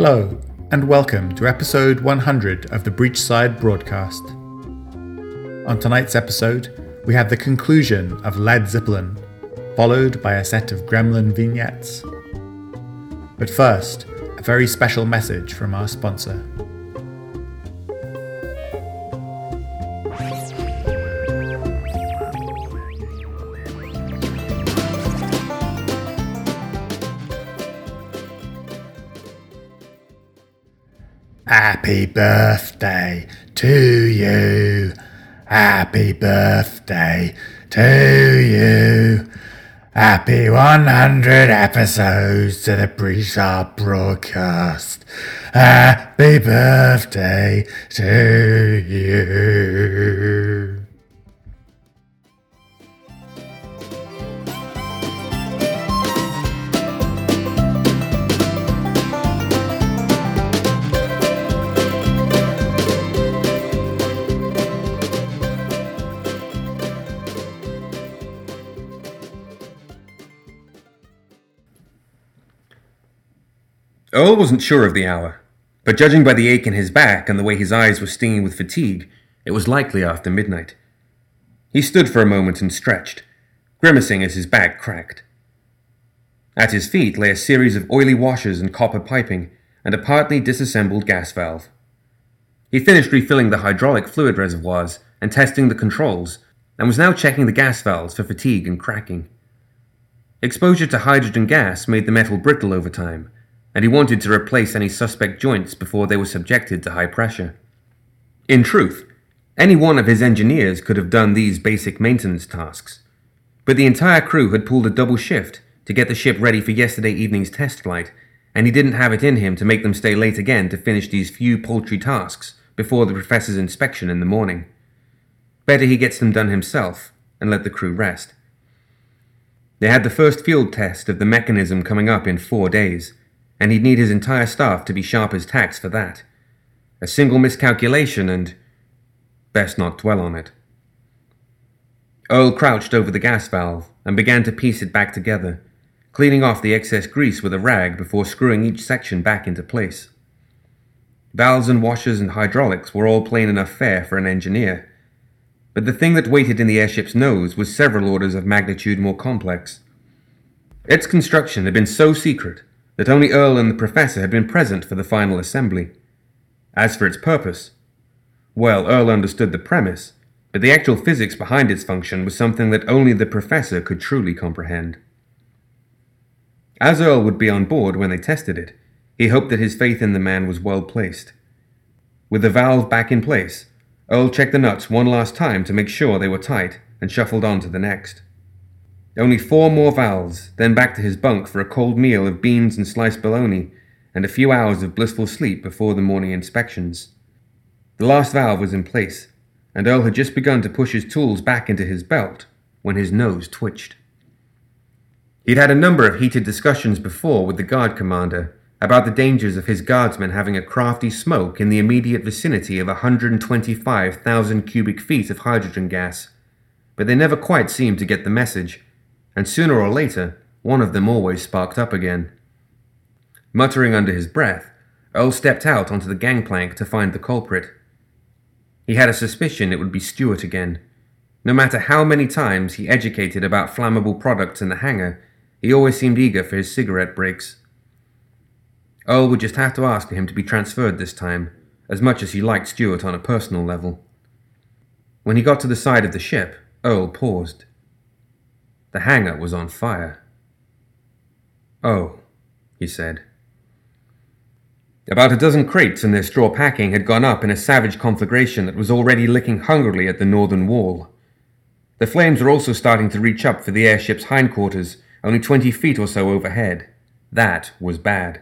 Hello, and welcome to episode 100 of the Breachside broadcast. On tonight's episode, we have the conclusion of Led Zeppelin, followed by a set of Gremlin vignettes. But first, a very special message from our sponsor. Happy birthday to you. Happy birthday to you. Happy 100 episodes to the Breachside broadcast. Happy birthday to you. Earl wasn't sure of the hour, but judging by the ache in his back and the way his eyes were stinging with fatigue, it was likely after midnight. He stood for a moment and stretched, grimacing as his back cracked. At his feet lay a series of oily washers and copper piping and a partly disassembled gas valve. He finished refilling the hydraulic fluid reservoirs and testing the controls, and was now checking the gas valves for fatigue and cracking. Exposure to hydrogen gas made the metal brittle over time, and he wanted to replace any suspect joints before they were subjected to high pressure. In truth, any one of his engineers could have done these basic maintenance tasks, but the entire crew had pulled a double shift to get the ship ready for yesterday evening's test flight, and he didn't have it in him to make them stay late again to finish these few paltry tasks before the professor's inspection in the morning. Better he gets them done himself and let the crew rest. They had the first field test of the mechanism coming up in four days, and he'd need his entire staff to be sharp as tacks for that. A single miscalculation and. best not dwell on it. Earl crouched over the gas valve and began to piece it back together, cleaning off the excess grease with a rag before screwing each section back into place. Valves and washers and hydraulics were all plain enough fare for an engineer, but the thing that waited in the airship's nose was several orders of magnitude more complex. Its construction had been so secret that only Earl and the Professor had been present for the final assembly. As for its purpose, well, Earl understood the premise, but the actual physics behind its function was something that only the Professor could truly comprehend. As Earl would be on board when they tested it, he hoped that his faith in the man was well placed. With the valve back in place, Earl checked the nuts one last time to make sure they were tight and shuffled on to the next. Only four more valves, then back to his bunk for a cold meal of beans and sliced bologna, and a few hours of blissful sleep before the morning inspections. The last valve was in place, and Earl had just begun to push his tools back into his belt when his nose twitched. He'd had a number of heated discussions before with the guard commander about the dangers of his guardsmen having a crafty smoke in the immediate vicinity of 125,000 cubic feet of hydrogen gas, but they never quite seemed to get the message and sooner or later, one of them always sparked up again. Muttering under his breath, Earl stepped out onto the gangplank to find the culprit. He had a suspicion it would be Stuart again. No matter how many times he educated about flammable products in the hangar, he always seemed eager for his cigarette breaks. Earl would just have to ask for him to be transferred this time, as much as he liked Stuart on a personal level. When he got to the side of the ship, Earl paused. The hangar was on fire. Oh, he said. About a dozen crates and their straw packing had gone up in a savage conflagration that was already licking hungrily at the northern wall. The flames were also starting to reach up for the airship's hindquarters, only twenty feet or so overhead. That was bad.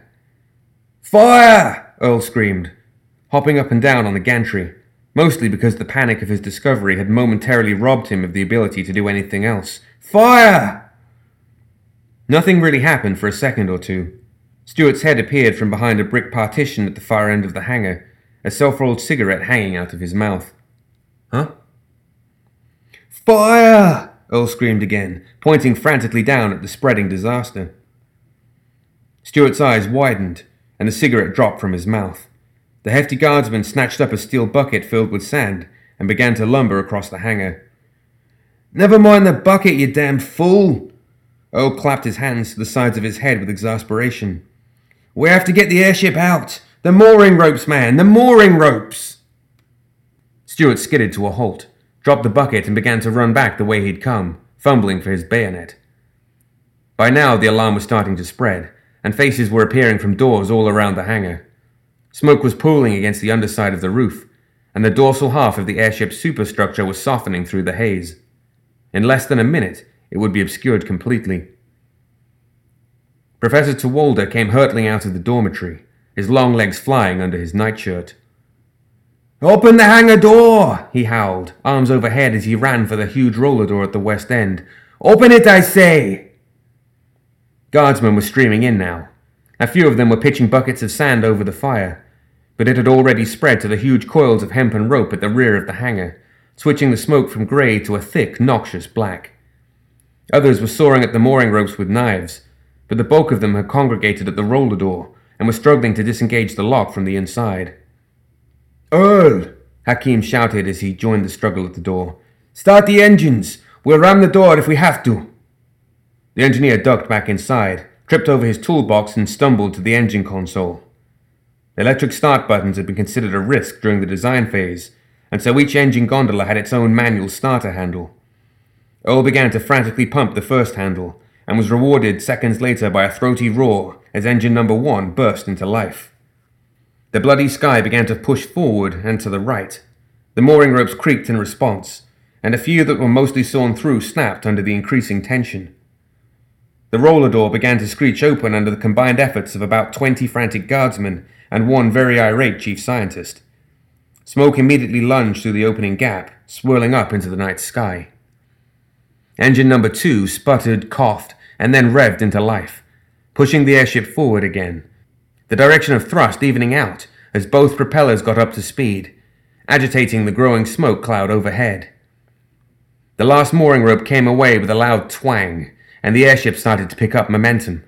Fire! Earl screamed, hopping up and down on the gantry, mostly because the panic of his discovery had momentarily robbed him of the ability to do anything else. Fire! Nothing really happened for a second or two. Stuart's head appeared from behind a brick partition at the far end of the hangar, a self rolled cigarette hanging out of his mouth. Huh? Fire! Earl screamed again, pointing frantically down at the spreading disaster. Stuart's eyes widened, and the cigarette dropped from his mouth. The hefty guardsman snatched up a steel bucket filled with sand and began to lumber across the hangar. Never mind the bucket, you damn fool! Earl clapped his hands to the sides of his head with exasperation. We have to get the airship out! The mooring ropes, man! The mooring ropes! Stuart skidded to a halt, dropped the bucket, and began to run back the way he'd come, fumbling for his bayonet. By now, the alarm was starting to spread, and faces were appearing from doors all around the hangar. Smoke was pooling against the underside of the roof, and the dorsal half of the airship's superstructure was softening through the haze. In less than a minute, it would be obscured completely. Professor Tewolder came hurtling out of the dormitory, his long legs flying under his nightshirt. Open the hangar door! he howled, arms overhead as he ran for the huge roller door at the west end. Open it, I say! Guardsmen were streaming in now. A few of them were pitching buckets of sand over the fire, but it had already spread to the huge coils of hempen rope at the rear of the hangar, switching the smoke from grey to a thick, noxious black. Others were sawing at the mooring ropes with knives, but the bulk of them had congregated at the roller door and were struggling to disengage the lock from the inside. Earl! Hakim shouted as he joined the struggle at the door. Start the engines! We'll ram the door if we have to! The engineer ducked back inside, tripped over his toolbox, and stumbled to the engine console. The electric start buttons had been considered a risk during the design phase, and so each engine gondola had its own manual starter handle. Earl began to frantically pump the first handle, and was rewarded seconds later by a throaty roar as engine number one burst into life. The bloody sky began to push forward and to the right. The mooring ropes creaked in response, and a few that were mostly sawn through snapped under the increasing tension. The roller door began to screech open under the combined efforts of about twenty frantic guardsmen and one very irate chief scientist. Smoke immediately lunged through the opening gap, swirling up into the night sky. Engine number two sputtered, coughed, and then revved into life, pushing the airship forward again, the direction of thrust evening out as both propellers got up to speed, agitating the growing smoke cloud overhead. The last mooring rope came away with a loud twang, and the airship started to pick up momentum.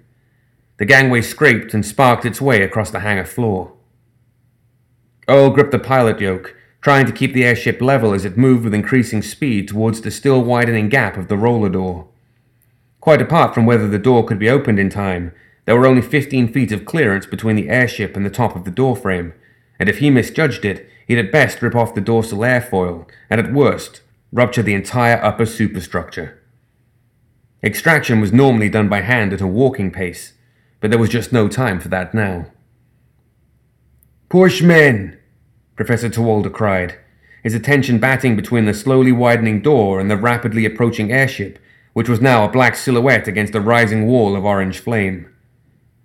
The gangway scraped and sparked its way across the hangar floor. Oh, Earl gripped the pilot yoke, trying to keep the airship level as it moved with increasing speed towards the still widening gap of the roller door. Quite apart from whether the door could be opened in time, there were only 15 feet of clearance between the airship and the top of the doorframe, and if he misjudged it, he'd at best rip off the dorsal airfoil, and at worst, rupture the entire upper superstructure. Extraction was normally done by hand at a walking pace, but there was just no time for that now. Push, men! Professor Tewolder cried, his attention batting between the slowly widening door and the rapidly approaching airship, which was now a black silhouette against a rising wall of orange flame.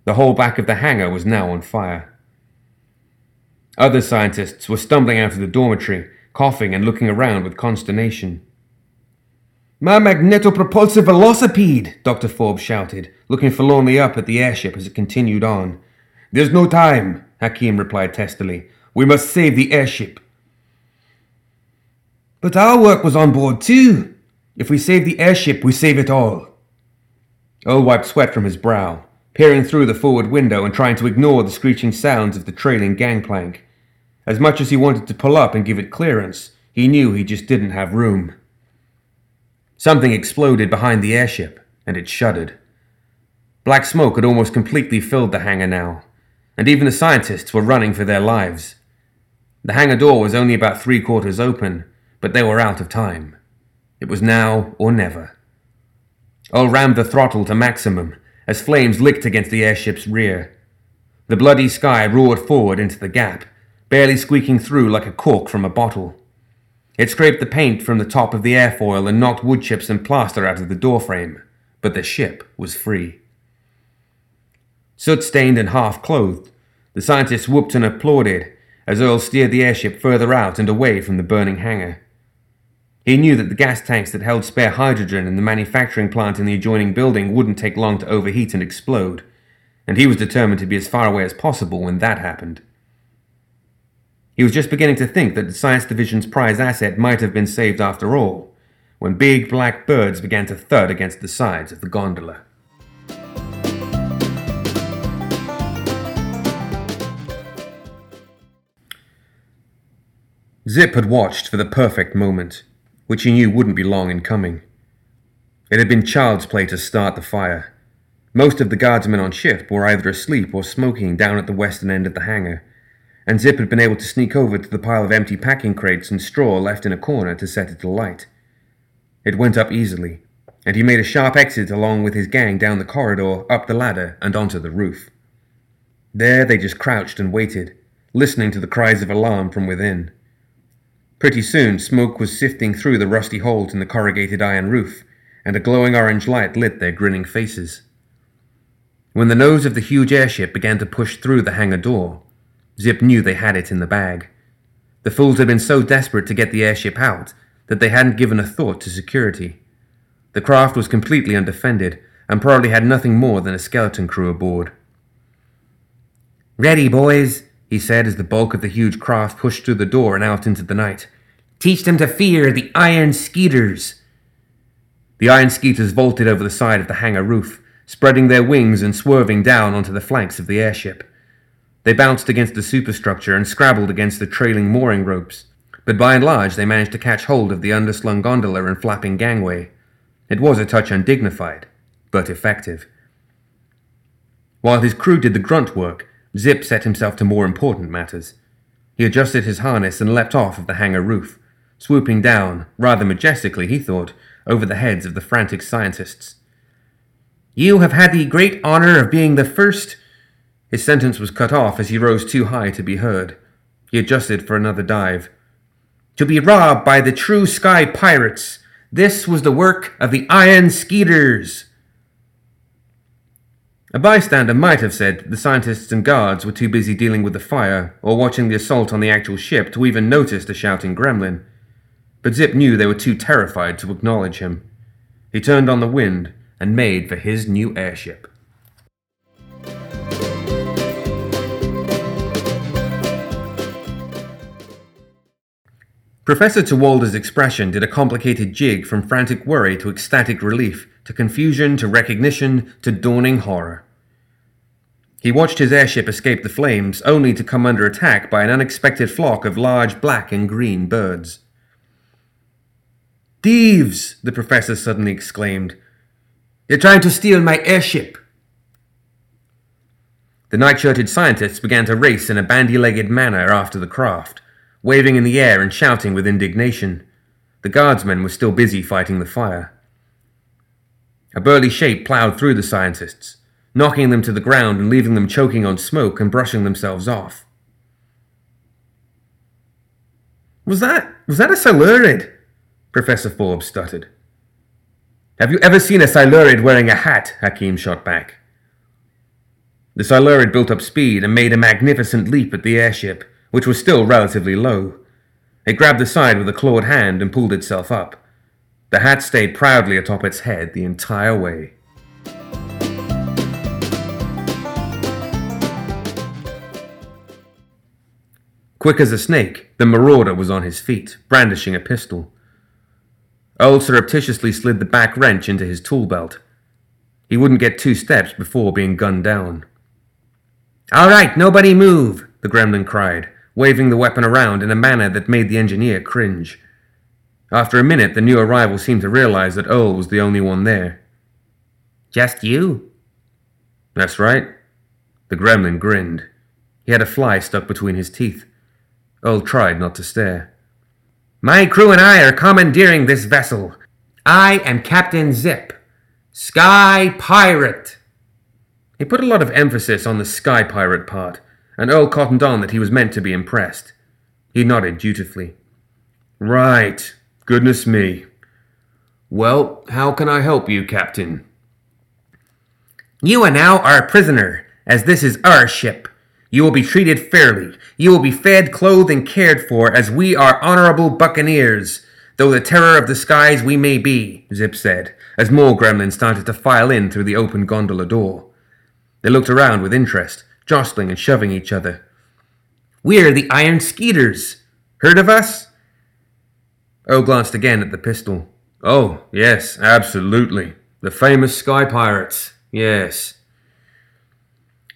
The whole back of the hangar was now on fire. Other scientists were stumbling out of the dormitory, coughing and looking around with consternation. My magnetopropulsive velocipede! Dr. Forbes shouted, looking forlornly up at the airship as it continued on. There's no time, Hakim replied testily. We must save the airship. But our work was on board too. If we save the airship, we save it all. Earl wiped sweat from his brow, peering through the forward window and trying to ignore the screeching sounds of the trailing gangplank. As much as he wanted to pull up and give it clearance, he knew he just didn't have room. Something exploded behind the airship, and it shuddered. Black smoke had almost completely filled the hangar now, and even the scientists were running for their lives. The hangar door was only about three quarters open, but they were out of time. It was now or never. Earl rammed the throttle to maximum as flames licked against the airship's rear. The bloody sky roared forward into the gap, barely squeaking through like a cork from a bottle. It scraped the paint from the top of the airfoil and knocked wood chips and plaster out of the doorframe, but the ship was free. Soot stained and half clothed, the scientists whooped and applauded as Earl steered the airship further out and away from the burning hangar. He knew that the gas tanks that held spare hydrogen in the manufacturing plant in the adjoining building wouldn't take long to overheat and explode, and he was determined to be as far away as possible when that happened. He was just beginning to think that the Science Division's prize asset might have been saved after all, when big black birds began to thud against the sides of the gondola. Zip had watched for the perfect moment, which he knew wouldn't be long in coming. It had been child's play to start the fire. Most of the guardsmen on shift were either asleep or smoking down at the western end of the hangar, and Zip had been able to sneak over to the pile of empty packing crates and straw left in a corner to set it alight. It went up easily, and he made a sharp exit along with his gang down the corridor, up the ladder, and onto the roof. There they just crouched and waited, listening to the cries of alarm from within. Pretty soon, smoke was sifting through the rusty holes in the corrugated iron roof, and a glowing orange light lit their grinning faces. When the nose of the huge airship began to push through the hangar door, Zip knew they had it in the bag. The fools had been so desperate to get the airship out that they hadn't given a thought to security. The craft was completely undefended and probably had nothing more than a skeleton crew aboard. Ready, boys, he said as the bulk of the huge craft pushed through the door and out into the night. Teach them to fear the iron skeeters. The iron skeeters vaulted over the side of the hangar roof, spreading their wings and swerving down onto the flanks of the airship. They bounced against the superstructure and scrabbled against the trailing mooring ropes, but by and large they managed to catch hold of the underslung gondola and flapping gangway. It was a touch undignified, but effective. While his crew did the grunt work, Zip set himself to more important matters. He adjusted his harness and leapt off of the hangar roof, swooping down, rather majestically, he thought, over the heads of the frantic scientists. You have had the great honor of being the first. His sentence was cut off as he rose too high to be heard. He adjusted for another dive. To be robbed by the true sky pirates. This was the work of the Iron Skeeters. A bystander might have said that the scientists and guards were too busy dealing with the fire or watching the assault on the actual ship to even notice the shouting gremlin. But Zip knew they were too terrified to acknowledge him. He turned on the wind and made for his new airship. Professor Tewalder's expression did a complicated jig from frantic worry to ecstatic relief to confusion to recognition to dawning horror. He watched his airship escape the flames, only to come under attack by an unexpected flock of large black and green birds. Thieves! the professor suddenly exclaimed. They're trying to steal my airship! The night shirted scientists began to race in a bandy legged manner after the craft, waving in the air and shouting with indignation. The guardsmen were still busy fighting the fire. A burly shape ploughed through the scientists, knocking them to the ground and leaving them choking on smoke and brushing themselves off. Was that was that a Silurid? Professor Forbes stuttered. Have you ever seen a Silurid wearing a hat? Hakim shot back. The Silurid built up speed and made a magnificent leap at the airship, which was still relatively low. It grabbed the side with a clawed hand and pulled itself up. The hat stayed proudly atop its head the entire way. Quick as a snake, the marauder was on his feet, brandishing a pistol. Earl surreptitiously slid the back wrench into his tool belt. He wouldn't get two steps before being gunned down. All right, nobody move, the gremlin cried, waving the weapon around in a manner that made the engineer cringe. After a minute, the new arrival seemed to realize that Earl was the only one there. Just you? That's right. The gremlin grinned. He had a fly stuck between his teeth. Earl tried not to stare. My crew and I are commandeering this vessel. I am Captain Zip, Sky Pirate. He put a lot of emphasis on the Sky Pirate part, and Earl cottoned on that he was meant to be impressed. He nodded dutifully. Right. Goodness me. Well, how can I help you, Captain? You are now prisoner, as this is our ship. You will be treated fairly. You will be fed, clothed, and cared for as we are honorable buccaneers, though the terror of the skies we may be, Zip said, as more gremlins started to file in through the open gondola door. They looked around with interest, jostling and shoving each other. We're the Iron Skeeters. Heard of us? Earl glanced again at the pistol. Oh, yes, absolutely. The famous Sky Pirates. Yes.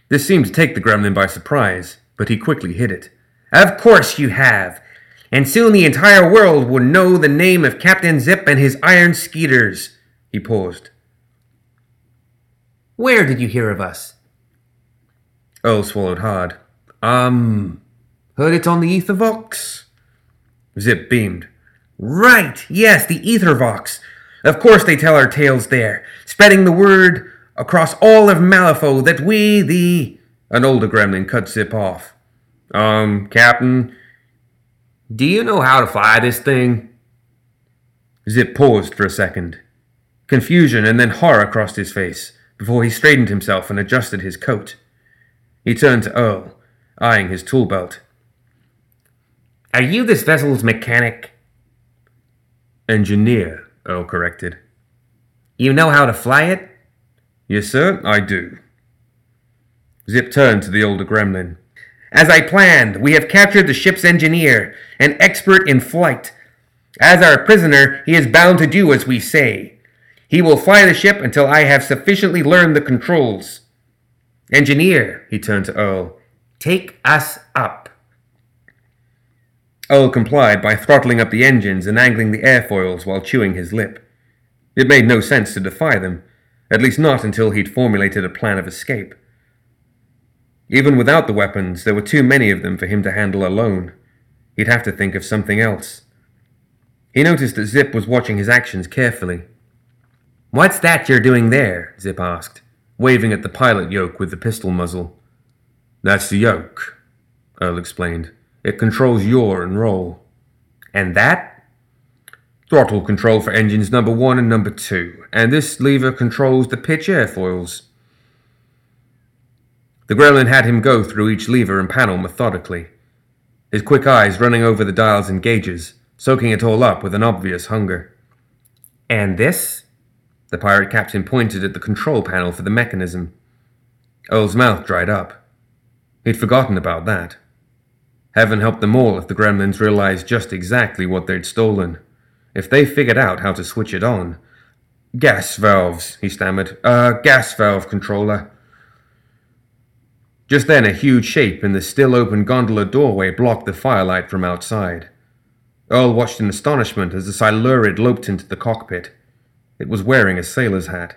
This seemed to take the gremlin by surprise, but he quickly hid it. Of course you have. and soon the entire world will know the name of Captain Zip and his iron skeeters. He paused. Where did you hear of us? Earl swallowed hard. Um, heard it on the Ethervox? Zip beamed. Right, yes, the Ethervox. Of course they tell our tales there, spreading the word across all of Malifaux that we, the. An older gremlin cut Zip off. Um, Captain, do you know how to fly this thing? Zip paused for a second. Confusion and then horror crossed his face before he straightened himself and adjusted his coat. He turned to Earl, eyeing his tool belt. Are you this vessel's mechanic? Engineer, Earl corrected. You know how to fly it? Yes, sir, I do. Zip turned to the older gremlin. As I planned, we have captured the ship's engineer, an expert in flight. As our prisoner, he is bound to do as we say. He will fly the ship until I have sufficiently learned the controls. Engineer, he turned to Earl, take us up. Earl complied by throttling up the engines and angling the airfoils while chewing his lip. It made no sense to defy them, at least not until he'd formulated a plan of escape. Even without the weapons, there were too many of them for him to handle alone. He'd have to think of something else. He noticed that Zip was watching his actions carefully. What's that you're doing there? Zip asked, waving at the pilot yoke with the pistol muzzle. That's the yoke, Earl explained. It controls yaw and roll. And that? Throttle control for engines number one and number two, and this lever controls the pitch airfoils. The gremlin had him go through each lever and panel methodically, his quick eyes running over the dials and gauges, soaking it all up with an obvious hunger. And this? The pirate captain pointed at the control panel for the mechanism. Earl's mouth dried up. He'd forgotten about that. Heaven help them all if the gremlins realized just exactly what they'd stolen. If they figured out how to switch it on. Gas valves, he stammered. Uh, gas valve controller. Just then, a huge shape in the still open gondola doorway blocked the firelight from outside. Earl watched in astonishment as the Silurid loped into the cockpit. It was wearing a sailor's hat.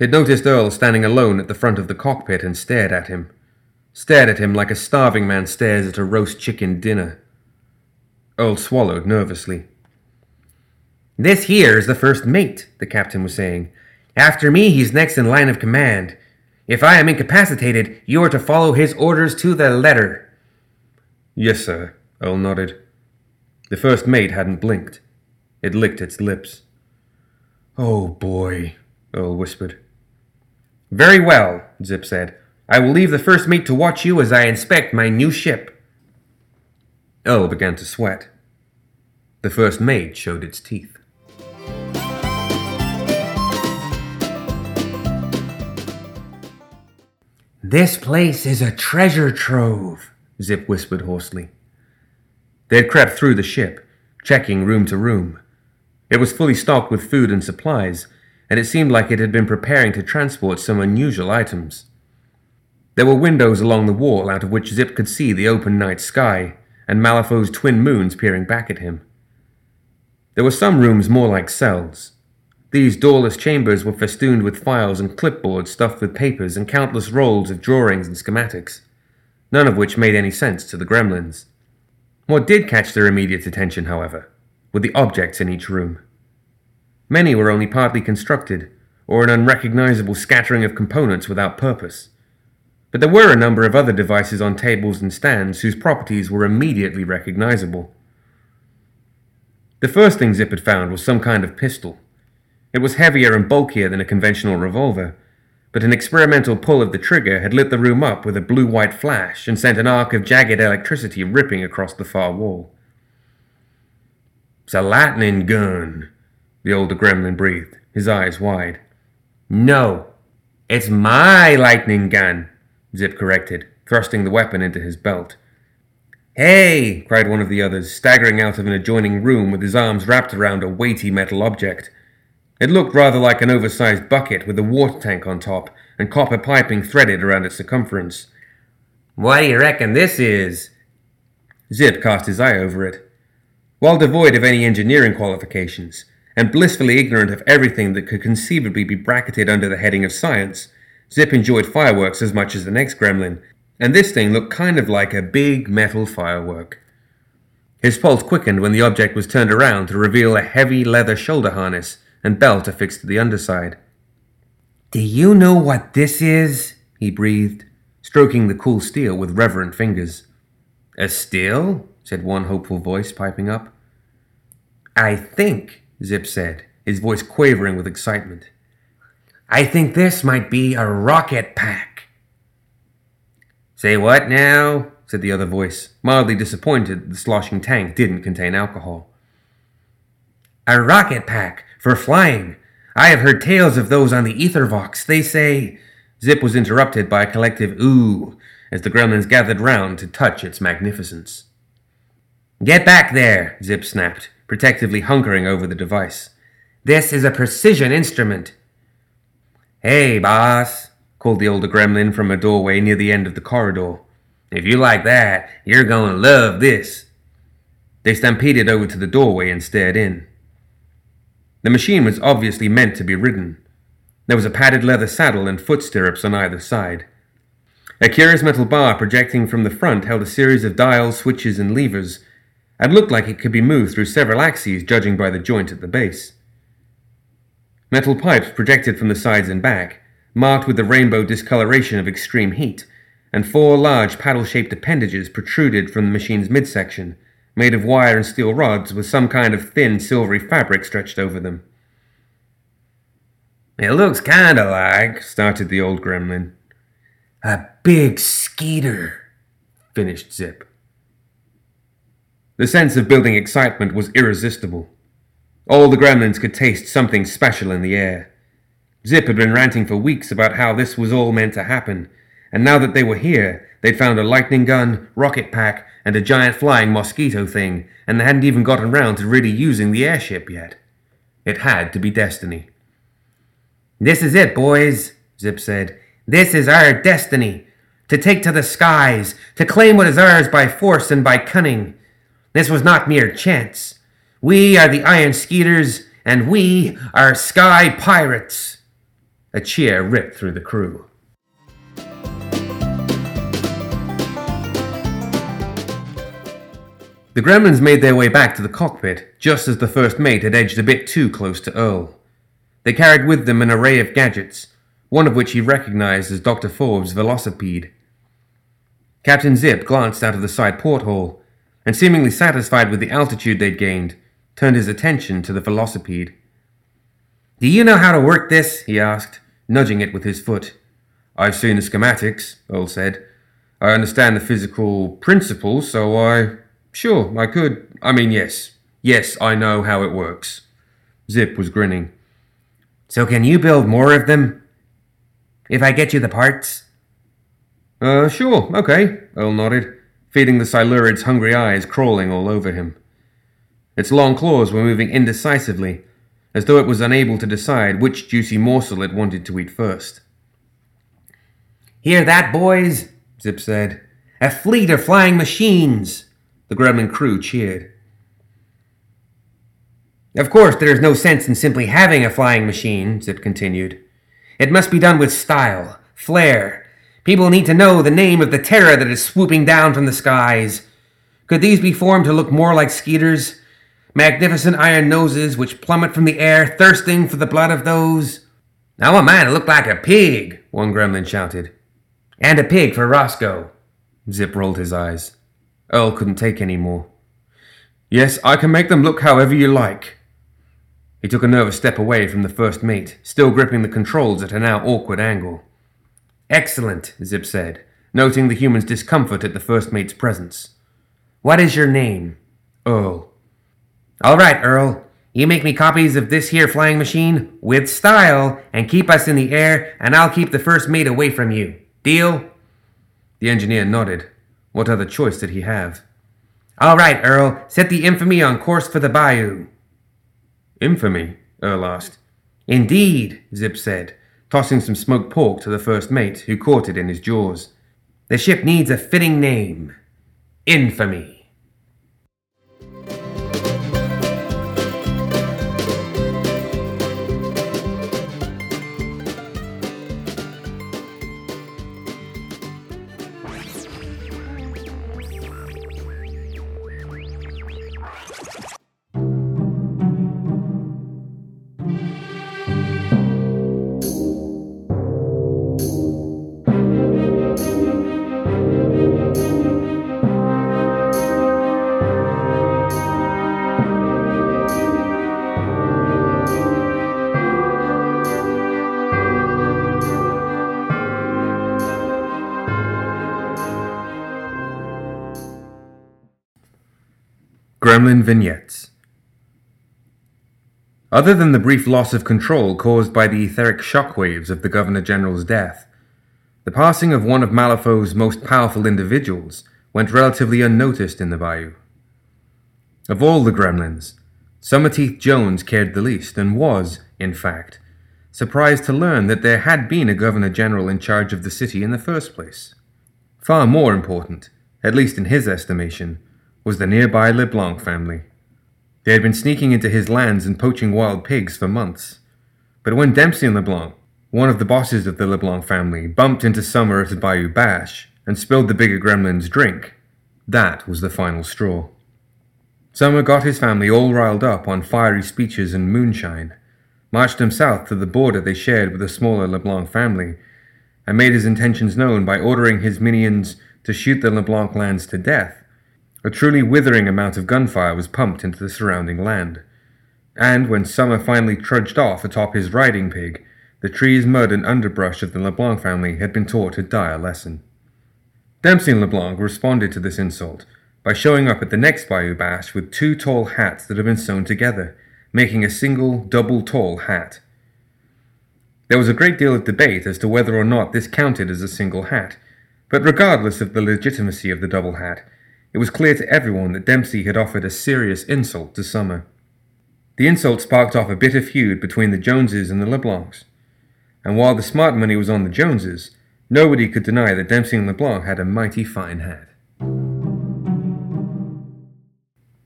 He'd noticed Earl standing alone at the front of the cockpit and stared at him. Stared at him like a starving man stares at a roast chicken dinner. Earl swallowed nervously. This here is the first mate, the captain was saying. After me, he's next in line of command. If I am incapacitated, you are to follow his orders to the letter. Yes, sir, Earl nodded. The first mate hadn't blinked. It licked its lips. Oh boy, Earl whispered. Very well, Zip said. I will leave the first mate to watch you as I inspect my new ship. Earl began to sweat. The first mate showed its teeth. This place is a treasure trove, Zip whispered hoarsely. They had crept through the ship, checking room to room. It was fully stocked with food and supplies, and it seemed like it had been preparing to transport some unusual items. There were windows along the wall out of which Zip could see the open night sky and Malifaux's twin moons peering back at him. There were some rooms more like cells, these doorless chambers were festooned with files and clipboards stuffed with papers and countless rolls of drawings and schematics, none of which made any sense to the gremlins. What did catch their immediate attention, however, were the objects in each room. Many were only partly constructed, or an unrecognizable scattering of components without purpose. But there were a number of other devices on tables and stands whose properties were immediately recognizable. The first thing Zip had found was some kind of pistol. It was heavier and bulkier than a conventional revolver, but an experimental pull of the trigger had lit the room up with a blue white flash and sent an arc of jagged electricity ripping across the far wall. It's a lightning gun, the older gremlin breathed, his eyes wide. No, it's my lightning gun, Zip corrected, thrusting the weapon into his belt. Hey! cried one of the others, staggering out of an adjoining room with his arms wrapped around a weighty metal object. It looked rather like an oversized bucket with a water tank on top and copper piping threaded around its circumference. What do you reckon this is? Zip cast his eye over it. While devoid of any engineering qualifications, and blissfully ignorant of everything that could conceivably be bracketed under the heading of science, Zip enjoyed fireworks as much as the next gremlin, and this thing looked kind of like a big metal firework. His pulse quickened when the object was turned around to reveal a heavy leather shoulder harness and belt affixed to the underside. Do you know what this is? he breathed, stroking the cool steel with reverent fingers. A steel? said one hopeful voice, piping up. I think, Zip said, his voice quavering with excitement. I think this might be a rocket pack. Say what now? said the other voice, mildly disappointed the sloshing tank didn't contain alcohol. A rocket pack for flying. I have heard tales of those on the Ethervox. They say. Zip was interrupted by a collective ooh as the gremlins gathered round to touch its magnificence. Get back there, Zip snapped, protectively hunkering over the device. This is a precision instrument. Hey, boss, called the older gremlin from a doorway near the end of the corridor. If you like that, you're going to love this. They stampeded over to the doorway and stared in. The machine was obviously meant to be ridden. There was a padded leather saddle and foot stirrups on either side. A curious metal bar projecting from the front held a series of dials, switches, and levers, and looked like it could be moved through several axes, judging by the joint at the base. Metal pipes projected from the sides and back, marked with the rainbow discoloration of extreme heat, and four large paddle shaped appendages protruded from the machine's midsection, made of wire and steel rods with some kind of thin silvery fabric stretched over them. It looks kinda like, started the old gremlin. A big skeeter, finished Zip. The sense of building excitement was irresistible. All the gremlins could taste something special in the air. Zip had been ranting for weeks about how this was all meant to happen, and now that they were here, they'd found a lightning gun, rocket pack, and a giant flying mosquito thing, and they hadn't even gotten round to really using the airship yet. It had to be destiny. This is it, boys, Zip said. This is our destiny. To take to the skies, to claim what is ours by force and by cunning. This was not mere chance. We are the Iron Skeeters, and we are Sky Pirates. A cheer ripped through the crew. The gremlins made their way back to the cockpit just as the first mate had edged a bit too close to Earl. They carried with them an array of gadgets, one of which he recognized as Dr. Forbes' velocipede. Captain Zip glanced out of the side porthole, and seemingly satisfied with the altitude they'd gained, turned his attention to the velocipede. Do you know how to work this? he asked, nudging it with his foot. I've seen the schematics, Earl said. I understand the physical principles, so I Sure, I could. I mean, yes. Yes, I know how it works. Zip was grinning. So can you build more of them? If I get you the parts? Uh, sure, okay, Earl nodded, feeding the Silurid's hungry eyes crawling all over him. Its long claws were moving indecisively, as though it was unable to decide which juicy morsel it wanted to eat first. Hear that, boys? Zip said. A fleet of flying machines! The gremlin crew cheered. Of course, there is no sense in simply having a flying machine, Zip continued. It must be done with style, flair. People need to know the name of the terror that is swooping down from the skies. Could these be formed to look more like skeeters? Magnificent iron noses which plummet from the air, thirsting for the blood of those. I want mine to look like a pig, one gremlin shouted. And a pig for Roscoe. Zip rolled his eyes. Earl couldn't take any more. Yes, I can make them look however you like. He took a nervous step away from the first mate, still gripping the controls at a now awkward angle. Excellent, Zip said, noting the human's discomfort at the first mate's presence. What is your name? Earl. All right, Earl. You make me copies of this here flying machine with style and keep us in the air, and I'll keep the first mate away from you. Deal? The engineer nodded. What other choice did he have? All right, Earl, set the infamy on course for the bayou. Infamy? Earl asked. Indeed, Zip said, tossing some smoked pork to the first mate, who caught it in his jaws. The ship needs a fitting name. Infamy. Gremlin Vignettes Other than the brief loss of control caused by the etheric shockwaves of the Governor General's death, the passing of one of Malifaux's most powerful individuals went relatively unnoticed in the bayou. Of all the gremlins, Som'er Teeth Jones cared the least, and was, in fact, surprised to learn that there had been a Governor General in charge of the city in the first place. Far more important, at least in his estimation, was the nearby LeBlanc family. They had been sneaking into his lands and poaching wild pigs for months. But when Dempsey and LeBlanc, one of the bosses of the LeBlanc family, bumped into Summer at a Bayou Bash and spilled the bigger gremlin's drink, that was the final straw. Summer got his family all riled up on fiery speeches and moonshine, marched them south to the border they shared with the smaller LeBlanc family, and made his intentions known by ordering his minions to shoot the LeBlanc lands to death a truly withering amount of gunfire was pumped into the surrounding land. And when Summer finally trudged off atop his riding pig, the trees, mud, and underbrush of the LeBlanc family had been taught a dire lesson. Dempsey and LeBlanc responded to this insult by showing up at the next Bayou Bash with two tall hats that had been sewn together, making a single, double tall hat. There was a great deal of debate as to whether or not this counted as a single hat, but regardless of the legitimacy of the double hat, it was clear to everyone that Dempsey had offered a serious insult to Summer. The insult sparked off a bitter feud between the Joneses and the LeBlancs. And while the smart money was on the Joneses, nobody could deny that Dempsey and LeBlanc had a mighty fine head.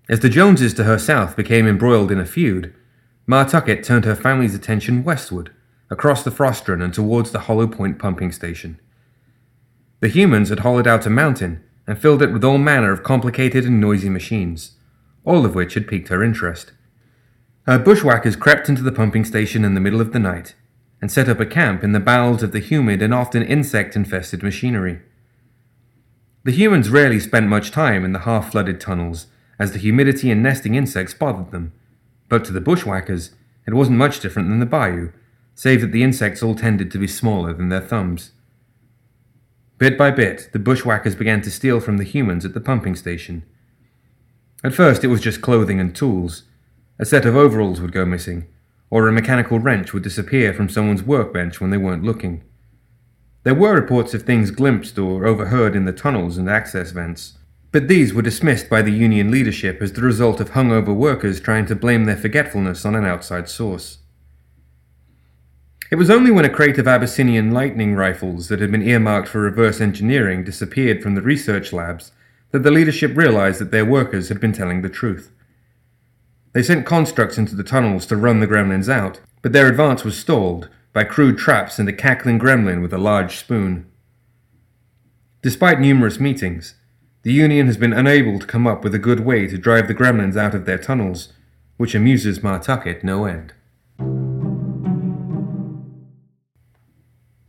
As the Joneses to her south became embroiled in a feud, Ma Tucket turned her family's attention westward, across the Frostren and towards the Hollow Point pumping station. The humans had hollowed out a mountain and filled it with all manner of complicated and noisy machines, all of which had piqued her interest. Her bushwhackers crept into the pumping station in the middle of the night and set up a camp in the bowels of the humid and often insect infested machinery. The humans rarely spent much time in the half flooded tunnels, as the humidity and nesting insects bothered them, but to the bushwhackers, it wasn't much different than the bayou, save that the insects all tended to be smaller than their thumbs. Bit by bit, the bushwhackers began to steal from the humans at the pumping station. At first, it was just clothing and tools. A set of overalls would go missing, or a mechanical wrench would disappear from someone's workbench when they weren't looking. There were reports of things glimpsed or overheard in the tunnels and access vents, but these were dismissed by the union leadership as the result of hungover workers trying to blame their forgetfulness on an outside source. It was only when a crate of Abyssinian lightning rifles that had been earmarked for reverse engineering disappeared from the research labs that the leadership realized that their workers had been telling the truth. They sent constructs into the tunnels to run the gremlins out, but their advance was stalled by crude traps and a cackling gremlin with a large spoon. Despite numerous meetings, the Union has been unable to come up with a good way to drive the gremlins out of their tunnels, which amuses Ma Tucket no end.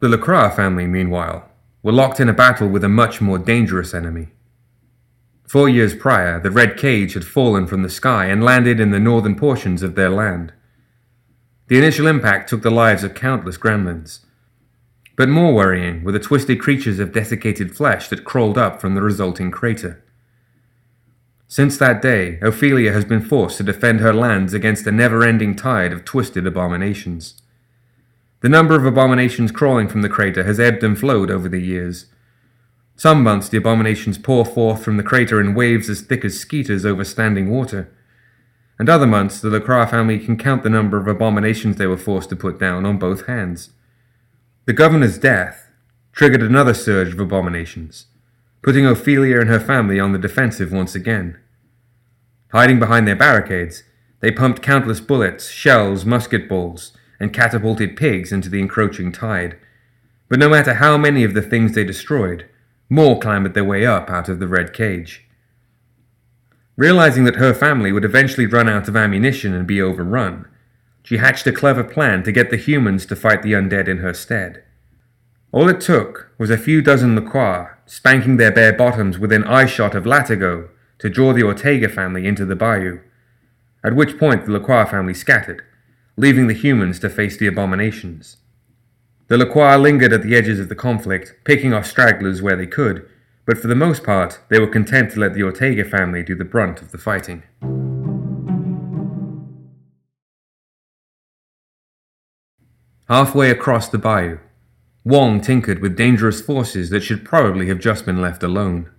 The Lacroix family, meanwhile, were locked in a battle with a much more dangerous enemy. Four years prior, the Red Cage had fallen from the sky and landed in the northern portions of their land. The initial impact took the lives of countless gremlins. But more worrying were the twisted creatures of desiccated flesh that crawled up from the resulting crater. Since that day, Ophelia has been forced to defend her lands against a never ending tide of twisted abominations. The number of abominations crawling from the crater has ebbed and flowed over the years. Some months the abominations pour forth from the crater in waves as thick as skeeters over standing water. And other months the Lacroix family can count the number of abominations they were forced to put down on both hands. The governor's death triggered another surge of abominations, putting Ophelia and her family on the defensive once again. Hiding behind their barricades, they pumped countless bullets, shells, musket balls, and catapulted pigs into the encroaching tide. But no matter how many of the things they destroyed, more clambered their way up out of the red cage. Realizing that her family would eventually run out of ammunition and be overrun, she hatched a clever plan to get the humans to fight the undead in her stead. All it took was a few dozen Lacroix spanking their bare bottoms within eyeshot of Latigo to draw the Ortega family into the bayou, at which point the Lacroix family scattered, leaving the humans to face the abominations. The Lacroix lingered at the edges of the conflict, picking off stragglers where they could, but for the most part, they were content to let the Ortega family do the brunt of the fighting. Halfway across the bayou, Wong tinkered with dangerous forces that should probably have just been left alone.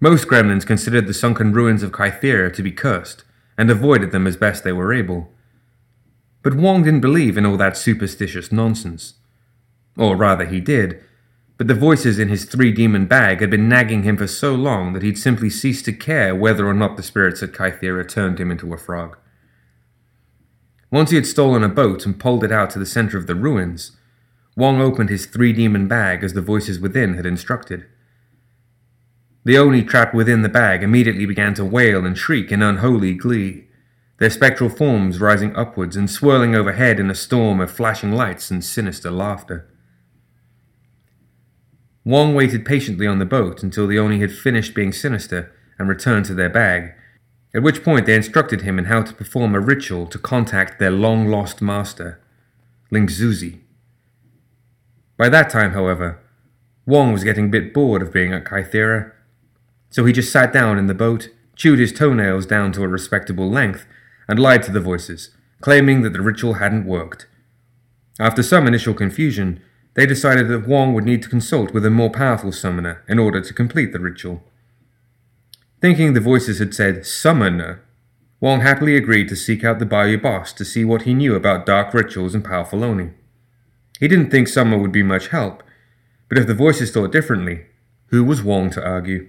Most gremlins considered the sunken ruins of Kythera to be cursed and avoided them as best they were able. But Wong didn't believe in all that superstitious nonsense. Or rather, he did, but the voices in his three demon bag had been nagging him for so long that he'd simply ceased to care whether or not the spirits at Kythera turned him into a frog. Once he had stolen a boat and pulled it out to the center of the ruins, Wong opened his three demon bag as the voices within had instructed. The Oni trapped within the bag immediately began to wail and shriek in unholy glee, their spectral forms rising upwards and swirling overhead in a storm of flashing lights and sinister laughter. Wong waited patiently on the boat until the Oni had finished being sinister and returned to their bag, at which point they instructed him in how to perform a ritual to contact their long lost master, Ling Zuzi. By that time, however, Wong was getting a bit bored of being at Kythera, so he just sat down in the boat, chewed his toenails down to a respectable length, and lied to the voices, claiming that the ritual hadn't worked. After some initial confusion, they decided that Wong would need to consult with a more powerful summoner in order to complete the ritual. Thinking the voices had said summoner, Wong happily agreed to seek out the Bayou boss to see what he knew about dark rituals and powerful Oni. He didn't think Som'er would be much help, but if the voices thought differently, who was Wong to argue?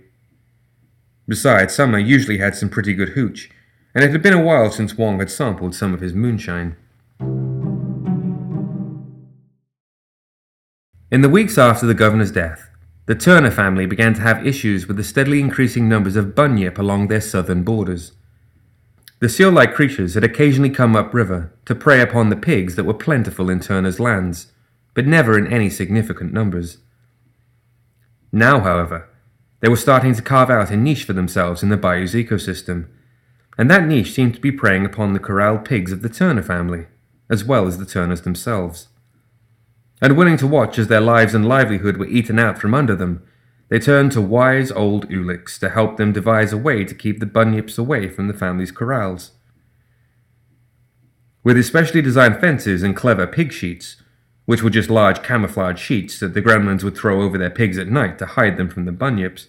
Besides, Som'er usually had some pretty good hooch, and it had been a while since Wong had sampled some of his moonshine. In the weeks after the governor's death, the Turner family began to have issues with the steadily increasing numbers of bunyip along their southern borders. The seal like creatures had occasionally come upriver to prey upon the pigs that were plentiful in Turner's lands, but never in any significant numbers. Now, however, they were starting to carve out a niche for themselves in the bayou's ecosystem, and that niche seemed to be preying upon the corralled pigs of the Turner family, as well as the Turners themselves and willing to watch as their lives and livelihood were eaten out from under them, they turned to wise old Ulix to help them devise a way to keep the bunyips away from the family's corrals. With his specially designed fences and clever pig sheets, which were just large camouflage sheets that the gremlins would throw over their pigs at night to hide them from the bunyips,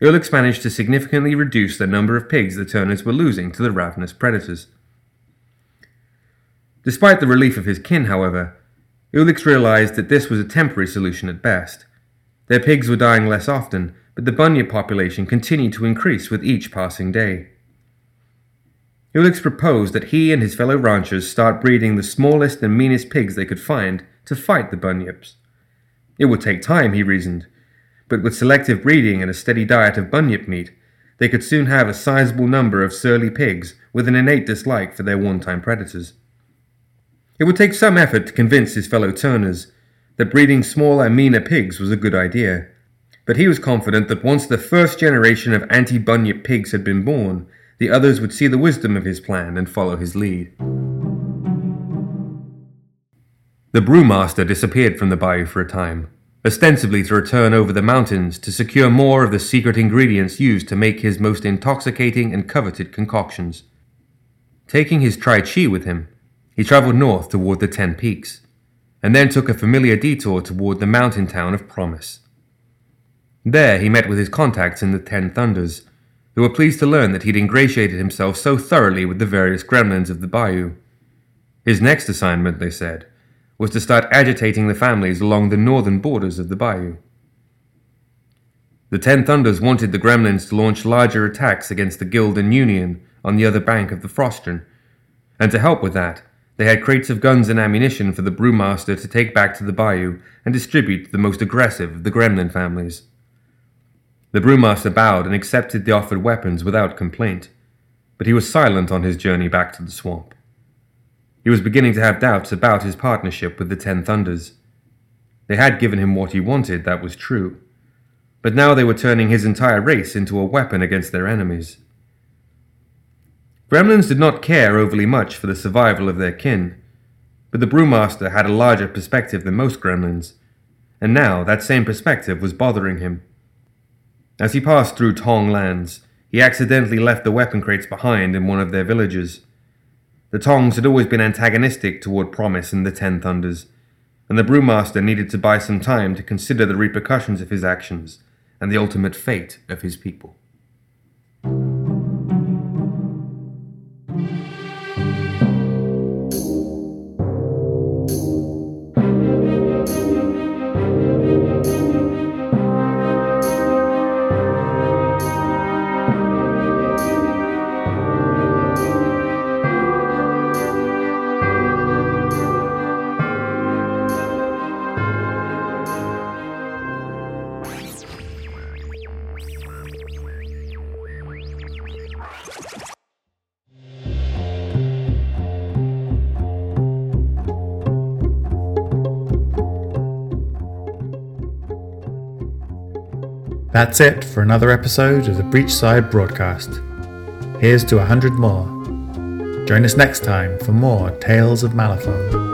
Ulix managed to significantly reduce the number of pigs the Turners were losing to the ravenous predators. Despite the relief of his kin, however, Ulix realized that this was a temporary solution at best. Their pigs were dying less often, but the bunyip population continued to increase with each passing day. Ulix proposed that he and his fellow ranchers start breeding the smallest and meanest pigs they could find to fight the bunyips. It would take time, he reasoned, but with selective breeding and a steady diet of bunyip meat, they could soon have a sizable number of surly pigs with an innate dislike for their one time predators. It would take some effort to convince his fellow Turners that breeding smaller, meaner pigs was a good idea, but he was confident that once the first generation of anti bunyip pigs had been born, the others would see the wisdom of his plan and follow his lead. The brewmaster disappeared from the bayou for a time, ostensibly to return over the mountains to secure more of the secret ingredients used to make his most intoxicating and coveted concoctions. Taking his tri chi with him, he traveled north toward the Ten Peaks, and then took a familiar detour toward the mountain town of Promise. There he met with his contacts in the Ten Thunders, who were pleased to learn that he'd ingratiated himself so thoroughly with the various gremlins of the bayou. His next assignment, they said, was to start agitating the families along the northern borders of the bayou. The Ten Thunders wanted the gremlins to launch larger attacks against the Guild and Union on the other bank of the Frostron, and to help with that, they had crates of guns and ammunition for the brewmaster to take back to the bayou and distribute to the most aggressive of the gremlin families. The brewmaster bowed and accepted the offered weapons without complaint, but he was silent on his journey back to the swamp. He was beginning to have doubts about his partnership with the Ten Thunders. They had given him what he wanted, that was true, but now they were turning his entire race into a weapon against their enemies. Gremlins did not care overly much for the survival of their kin, but the brewmaster had a larger perspective than most gremlins, and now that same perspective was bothering him. As he passed through Tong lands, he accidentally left the weapon crates behind in one of their villages. The Tongs had always been antagonistic toward Promise and the Ten Thunders, and the brewmaster needed to buy some time to consider the repercussions of his actions and the ultimate fate of his people. That's it for another episode of the Breachside Broadcast. Here's to a hundred more. Join us next time for more Tales of Malifaux.